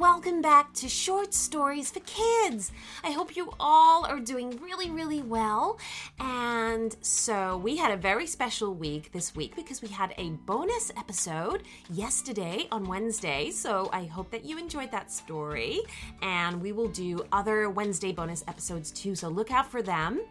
welcome back to Short Stories for Kids. I hope you all are doing really, really well. And so, we had a very special week this week because we had a bonus episode yesterday on Wednesday. So, I hope that you enjoyed that story. And we will do other Wednesday bonus episodes too. So, look out for them.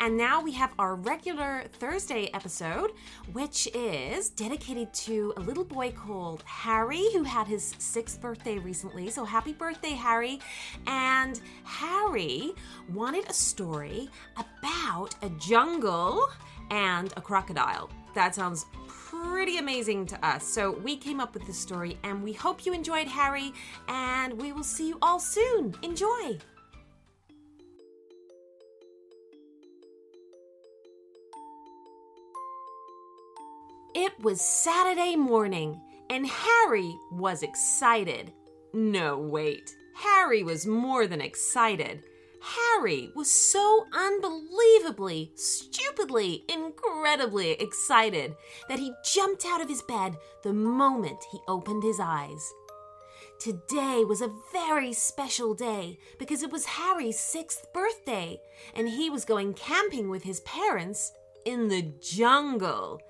And now we have our regular Thursday episode, which is dedicated to a little boy called Harry who had his sixth birthday recently. So happy birthday, Harry. And Harry wanted a story about a jungle and a crocodile. That sounds pretty amazing to us. So we came up with this story and we hope you enjoyed, Harry. And we will see you all soon. Enjoy. It was Saturday morning, and Harry was excited. No, wait. Harry was more than excited. Harry was so unbelievably, stupidly, incredibly excited that he jumped out of his bed the moment he opened his eyes. Today was a very special day because it was Harry's sixth birthday and he was going camping with his parents in the jungle.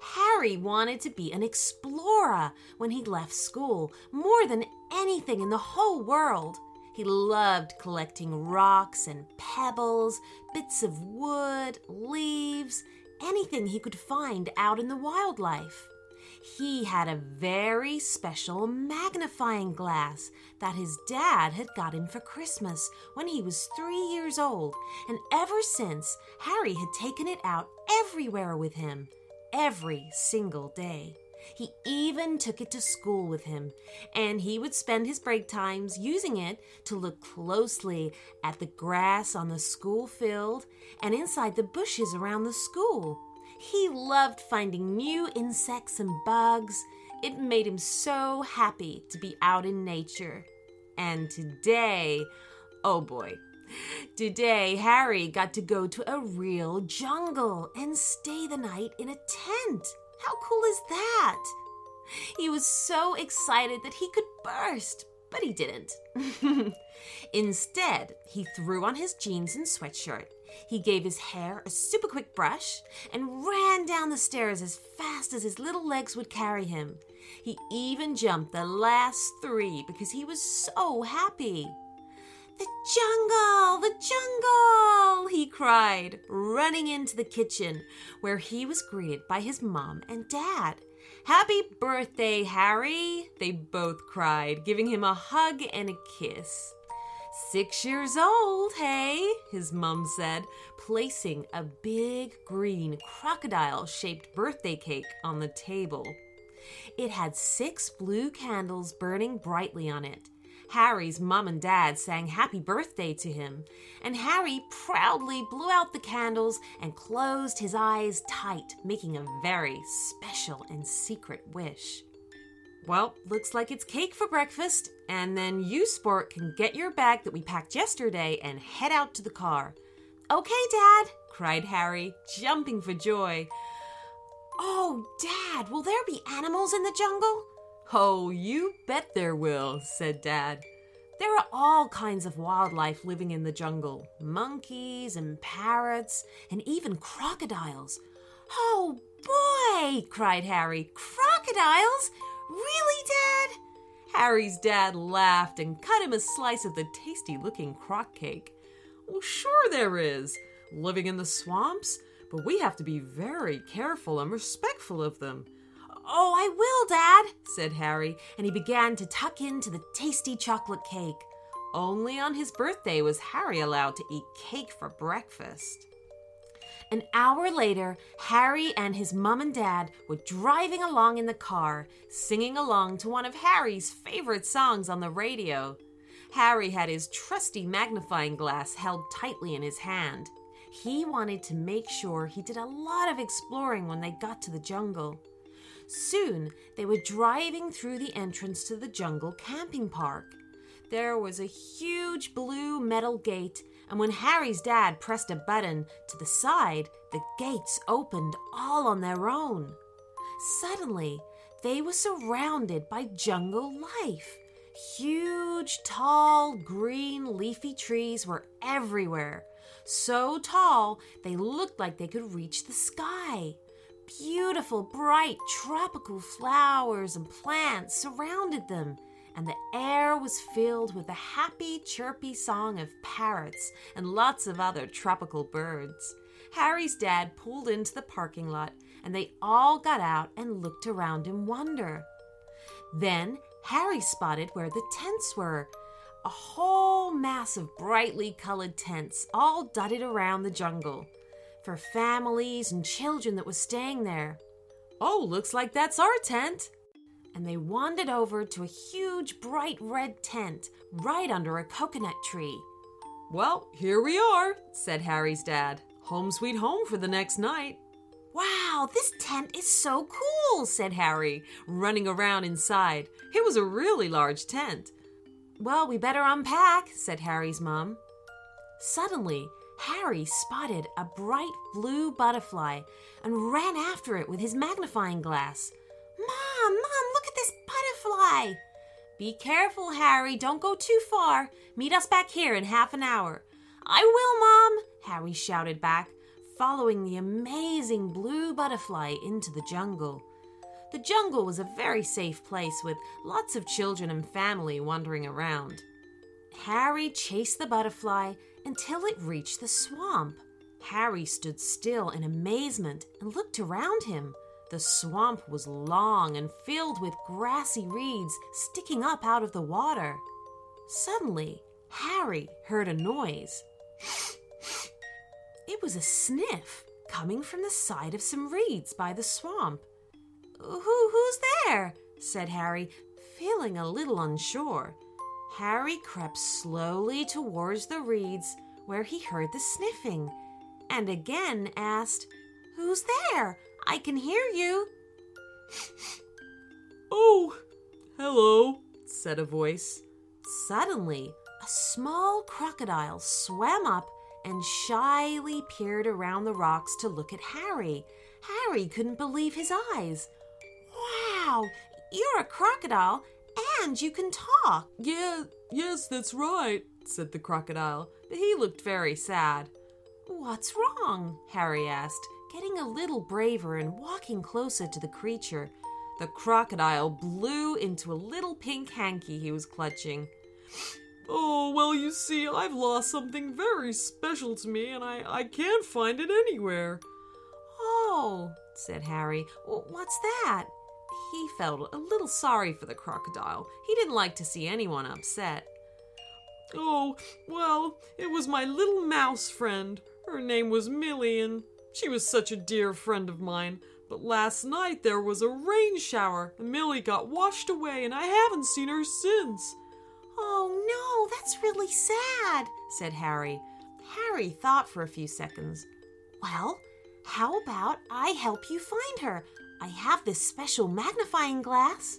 Harry wanted to be an explorer when he left school more than anything in the whole world. He loved collecting rocks and pebbles, bits of wood, leaves, anything he could find out in the wildlife. He had a very special magnifying glass that his dad had got him for Christmas when he was three years old, and ever since, Harry had taken it out everywhere with him every single day. He even took it to school with him, and he would spend his break times using it to look closely at the grass on the school field and inside the bushes around the school. He loved finding new insects and bugs. It made him so happy to be out in nature. And today, oh boy, Today, Harry got to go to a real jungle and stay the night in a tent. How cool is that? He was so excited that he could burst, but he didn't. Instead, he threw on his jeans and sweatshirt. He gave his hair a super quick brush and ran down the stairs as fast as his little legs would carry him. He even jumped the last three because he was so happy. The jungle! The jungle! he cried, running into the kitchen, where he was greeted by his mom and dad. Happy birthday, Harry! They both cried, giving him a hug and a kiss. Six years old, hey? His mum said, placing a big green crocodile shaped birthday cake on the table. It had six blue candles burning brightly on it. Harry's mom and dad sang happy birthday to him, and Harry proudly blew out the candles and closed his eyes tight, making a very special and secret wish. Well, looks like it's cake for breakfast, and then you, Sport, can get your bag that we packed yesterday and head out to the car. Okay, Dad, cried Harry, jumping for joy. Oh, Dad, will there be animals in the jungle? Oh, you bet there will, said Dad. There are all kinds of wildlife living in the jungle monkeys and parrots, and even crocodiles. Oh boy! cried Harry. Crocodiles? Really, Dad? Harry's dad laughed and cut him a slice of the tasty looking crock cake. Well, sure there is. Living in the swamps, but we have to be very careful and respectful of them. Oh, I will, Dad, said Harry, and he began to tuck into the tasty chocolate cake. Only on his birthday was Harry allowed to eat cake for breakfast. An hour later, Harry and his mum and dad were driving along in the car, singing along to one of Harry's favorite songs on the radio. Harry had his trusty magnifying glass held tightly in his hand. He wanted to make sure he did a lot of exploring when they got to the jungle. Soon they were driving through the entrance to the jungle camping park. There was a huge blue metal gate, and when Harry's dad pressed a button to the side, the gates opened all on their own. Suddenly, they were surrounded by jungle life Huge, tall, green, leafy trees were everywhere. So tall, they looked like they could reach the sky. Beautiful, bright, tropical flowers and plants surrounded them, and the air was filled with the happy, chirpy song of parrots and lots of other tropical birds. Harry's dad pulled into the parking lot, and they all got out and looked around in wonder. Then Harry spotted where the tents were a whole mass of brightly colored tents all dotted around the jungle for families and children that were staying there. Oh, looks like that's our tent. And they wandered over to a huge bright red tent right under a coconut tree. Well, here we are, said Harry's dad. Home sweet home for the next night. Wow, this tent is so cool, said Harry, running around inside. It was a really large tent. Well, we better unpack, said Harry's mom. Suddenly, Harry spotted a bright blue butterfly and ran after it with his magnifying glass. Mom, Mom, look at this butterfly! Be careful, Harry. Don't go too far. Meet us back here in half an hour. I will, Mom, Harry shouted back, following the amazing blue butterfly into the jungle. The jungle was a very safe place with lots of children and family wandering around. Harry chased the butterfly until it reached the swamp. Harry stood still in amazement and looked around him. The swamp was long and filled with grassy reeds sticking up out of the water. Suddenly, Harry heard a noise. It was a sniff coming from the side of some reeds by the swamp. Who, who's there? said Harry, feeling a little unsure. Harry crept slowly towards the reeds where he heard the sniffing and again asked, Who's there? I can hear you. oh, hello, said a voice. Suddenly, a small crocodile swam up and shyly peered around the rocks to look at Harry. Harry couldn't believe his eyes. Wow, you're a crocodile and you can talk. Yeah, yes, that's right, said the crocodile. but He looked very sad. What's wrong? Harry asked, getting a little braver and walking closer to the creature. The crocodile blew into a little pink hanky he was clutching. Oh, well, you see, I've lost something very special to me and I, I can't find it anywhere. Oh, said Harry. What's that? He felt a little sorry for the crocodile. He didn't like to see anyone upset. Oh, well, it was my little mouse friend. Her name was Millie, and she was such a dear friend of mine. But last night there was a rain shower, and Millie got washed away, and I haven't seen her since. Oh no, that's really sad, said Harry. Harry thought for a few seconds. Well, how about I help you find her? I have this special magnifying glass.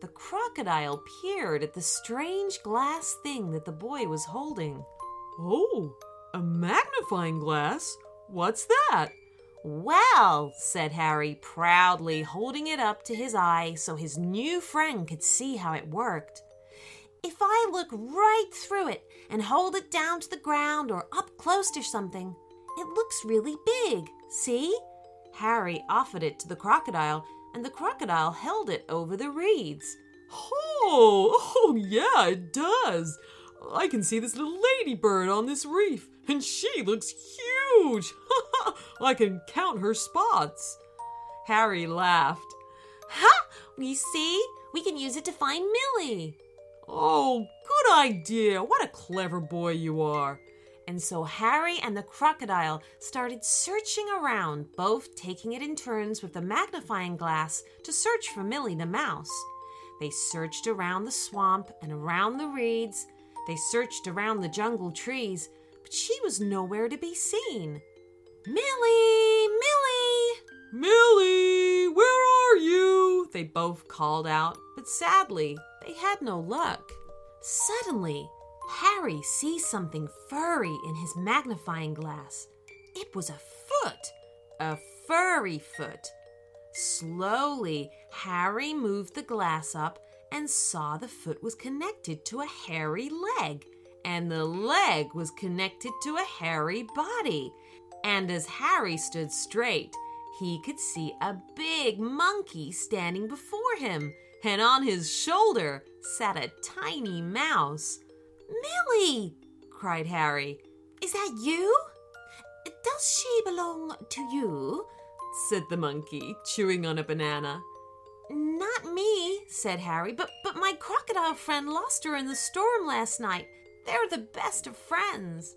The crocodile peered at the strange glass thing that the boy was holding. Oh, a magnifying glass? What's that? Well, said Harry proudly, holding it up to his eye so his new friend could see how it worked. If I look right through it and hold it down to the ground or up close to something, it looks really big. See? Harry offered it to the crocodile, and the crocodile held it over the reeds. Oh, oh, yeah, it does. I can see this little ladybird on this reef, and she looks huge. I can count her spots. Harry laughed. Ha! We see? We can use it to find Millie. Oh, good idea. What a clever boy you are. And so Harry and the crocodile started searching around, both taking it in turns with the magnifying glass to search for Millie the mouse. They searched around the swamp and around the reeds. They searched around the jungle trees, but she was nowhere to be seen. Millie! Millie! Millie! Where are you? They both called out, but sadly, they had no luck. Suddenly, Harry sees something furry in his magnifying glass. It was a foot, a furry foot. Slowly, Harry moved the glass up and saw the foot was connected to a hairy leg, and the leg was connected to a hairy body. And as Harry stood straight, he could see a big monkey standing before him, and on his shoulder sat a tiny mouse. Millie! cried Harry. Is that you? Does she belong to you? said the monkey, chewing on a banana. Not me, said Harry, but, but my crocodile friend lost her in the storm last night. They're the best of friends.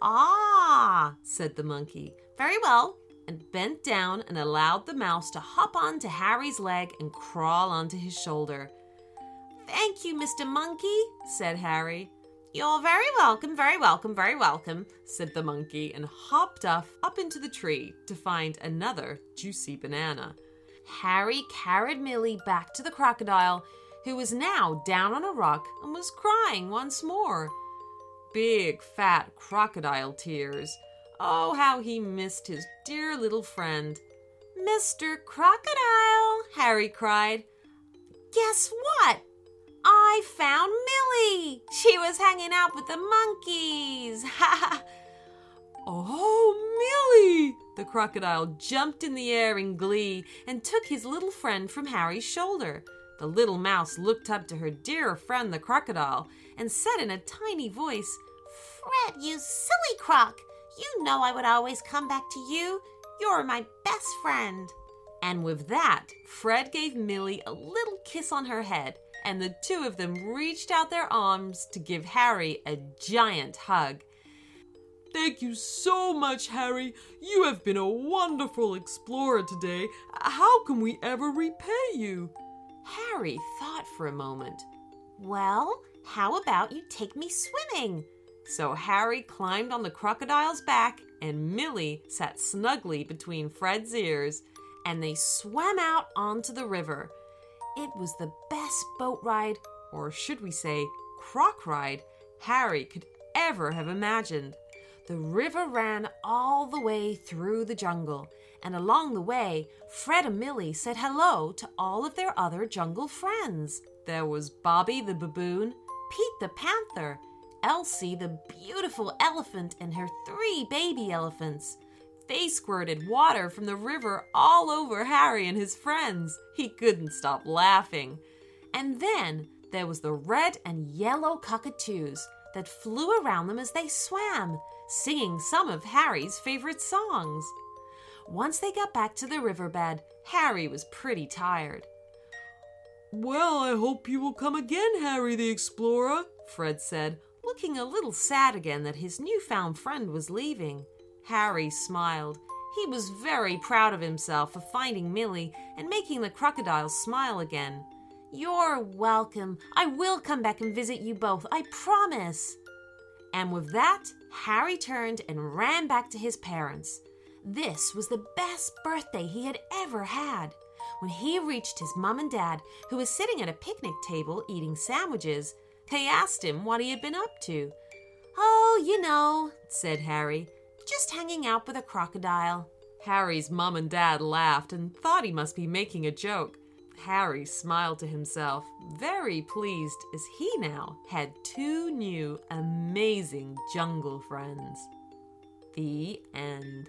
Ah, said the monkey. Very well, and bent down and allowed the mouse to hop onto Harry's leg and crawl onto his shoulder. Thank you, Mr. Monkey, said Harry. You're very welcome, very welcome, very welcome, said the monkey and hopped off up into the tree to find another juicy banana. Harry carried Millie back to the crocodile, who was now down on a rock and was crying once more. Big, fat crocodile tears. Oh, how he missed his dear little friend. Mr. Crocodile, Harry cried. Guess what? I found Millie. She was hanging out with the monkeys. Oh, Millie! The crocodile jumped in the air in glee and took his little friend from Harry's shoulder. The little mouse looked up to her dear friend the crocodile and said in a tiny voice, Fred, you silly croc! You know I would always come back to you. You're my best friend. And with that, Fred gave Millie a little kiss on her head, and the two of them reached out their arms to give Harry a giant hug. Thank you so much, Harry. You have been a wonderful explorer today. How can we ever repay you? Harry thought for a moment. Well, how about you take me swimming? So Harry climbed on the crocodile's back, and Millie sat snugly between Fred's ears, and they swam out onto the river. It was the best boat ride, or should we say, croc ride, Harry could ever have imagined. The river ran all the way through the jungle, and along the way, Fred and Millie said hello to all of their other jungle friends. There was Bobby the baboon, Pete the panther, Elsie the beautiful elephant, and her three baby elephants. They squirted water from the river all over Harry and his friends. He couldn't stop laughing. And then there was the red and yellow cockatoos that flew around them as they swam singing some of Harry's favorite songs. Once they got back to the riverbed, Harry was pretty tired. Well, I hope you will come again, Harry the Explorer, Fred said, looking a little sad again that his newfound friend was leaving. Harry smiled. He was very proud of himself for finding Millie and making the crocodile smile again. You're welcome. I will come back and visit you both, I promise. And with that, Harry turned and ran back to his parents. This was the best birthday he had ever had. When he reached his mum and dad, who was sitting at a picnic table eating sandwiches, they asked him what he had been up to. Oh, you know, said Harry, just hanging out with a crocodile. Harry's mum and dad laughed and thought he must be making a joke. Harry smiled to himself, very pleased as he now had two new amazing jungle friends. The end.